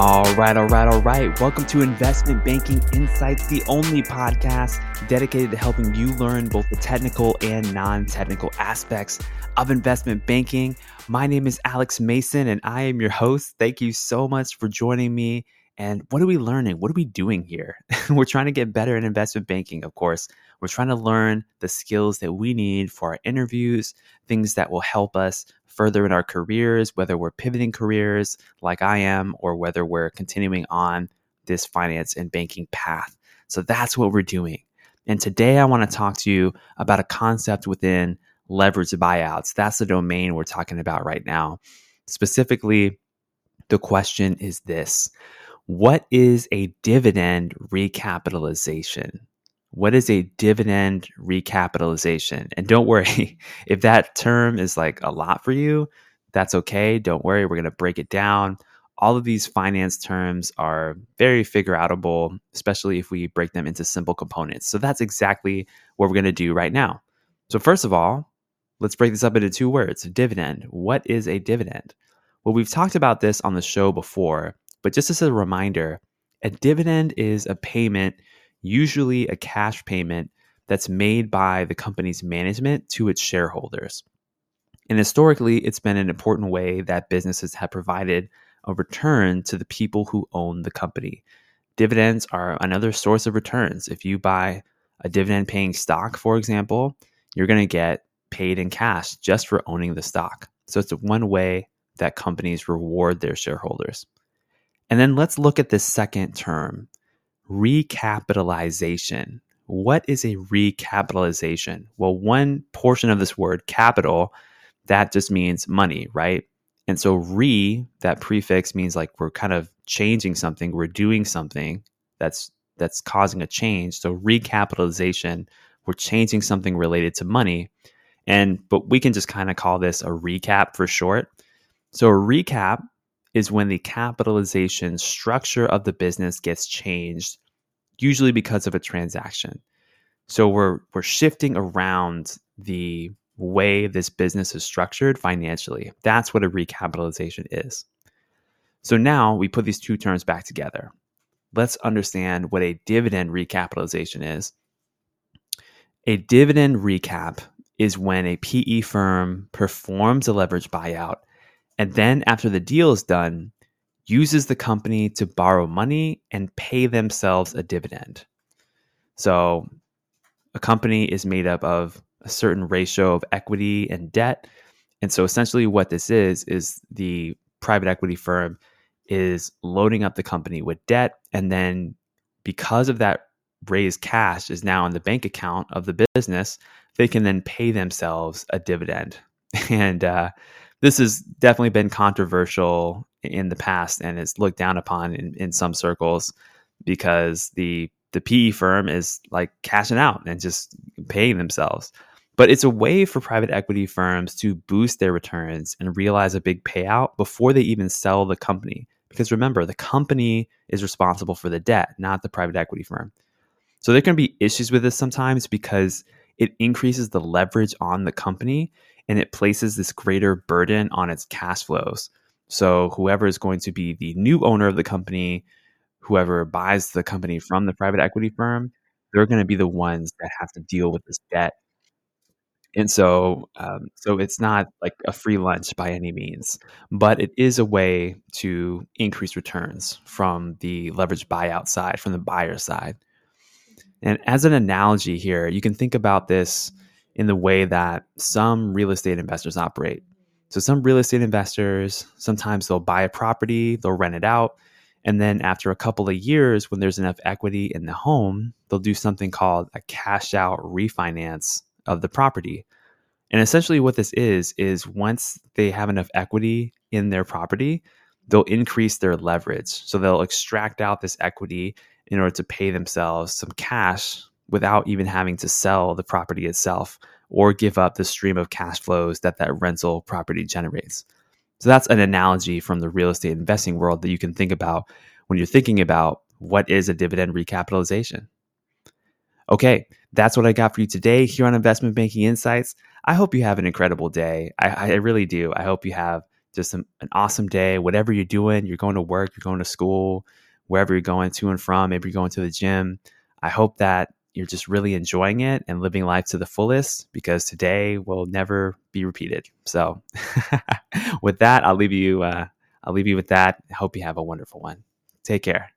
All right, all right, all right. Welcome to Investment Banking Insights, the only podcast dedicated to helping you learn both the technical and non technical aspects of investment banking. My name is Alex Mason and I am your host. Thank you so much for joining me. And what are we learning? What are we doing here? We're trying to get better in investment banking, of course. We're trying to learn the skills that we need for our interviews, things that will help us further in our careers, whether we're pivoting careers like I am, or whether we're continuing on this finance and banking path. So that's what we're doing. And today I want to talk to you about a concept within leverage buyouts. That's the domain we're talking about right now. Specifically, the question is this What is a dividend recapitalization? what is a dividend recapitalization? And don't worry, if that term is like a lot for you, that's okay. Don't worry, we're going to break it down. All of these finance terms are very figure outable, especially if we break them into simple components. So that's exactly what we're going to do right now. So, first of all, let's break this up into two words dividend. What is a dividend? Well, we've talked about this on the show before, but just as a reminder, a dividend is a payment usually a cash payment that's made by the company's management to its shareholders. And historically, it's been an important way that businesses have provided a return to the people who own the company. Dividends are another source of returns. If you buy a dividend paying stock, for example, you're going to get paid in cash just for owning the stock. So it's one way that companies reward their shareholders. And then let's look at this second term recapitalization. What is a recapitalization? Well, one portion of this word, capital, that just means money, right? And so re, that prefix means like we're kind of changing something, we're doing something that's that's causing a change. So recapitalization, we're changing something related to money. And but we can just kind of call this a recap for short. So a recap is when the capitalization structure of the business gets changed, usually because of a transaction. So we're we're shifting around the way this business is structured financially. That's what a recapitalization is. So now we put these two terms back together. Let's understand what a dividend recapitalization is. A dividend recap is when a PE firm performs a leverage buyout and then after the deal is done, uses the company to borrow money and pay themselves a dividend. So a company is made up of a certain ratio of equity and debt. And so essentially what this is is the private equity firm is loading up the company with debt and then because of that raised cash is now in the bank account of the business, they can then pay themselves a dividend. And uh, this has definitely been controversial in the past and is looked down upon in, in some circles because the the PE firm is like cashing out and just paying themselves. But it's a way for private equity firms to boost their returns and realize a big payout before they even sell the company. Because remember, the company is responsible for the debt, not the private equity firm. So there can be issues with this sometimes because it increases the leverage on the company and it places this greater burden on its cash flows. So whoever is going to be the new owner of the company, whoever buys the company from the private equity firm, they're going to be the ones that have to deal with this debt. And so, um, so it's not like a free lunch by any means, but it is a way to increase returns from the leverage buyout side, from the buyer side. And as an analogy here, you can think about this in the way that some real estate investors operate. So, some real estate investors, sometimes they'll buy a property, they'll rent it out. And then, after a couple of years, when there's enough equity in the home, they'll do something called a cash out refinance of the property. And essentially, what this is, is once they have enough equity in their property, they'll increase their leverage. So, they'll extract out this equity in order to pay themselves some cash without even having to sell the property itself or give up the stream of cash flows that that rental property generates. So that's an analogy from the real estate investing world that you can think about when you're thinking about what is a dividend recapitalization. Okay, that's what I got for you today here on Investment Banking Insights. I hope you have an incredible day. I, I really do. I hope you have just an, an awesome day. Whatever you're doing, you're going to work, you're going to school, wherever you're going to and from, maybe you're going to the gym. I hope that you're just really enjoying it and living life to the fullest because today will never be repeated. So, with that, I'll leave you. Uh, I'll leave you with that. Hope you have a wonderful one. Take care.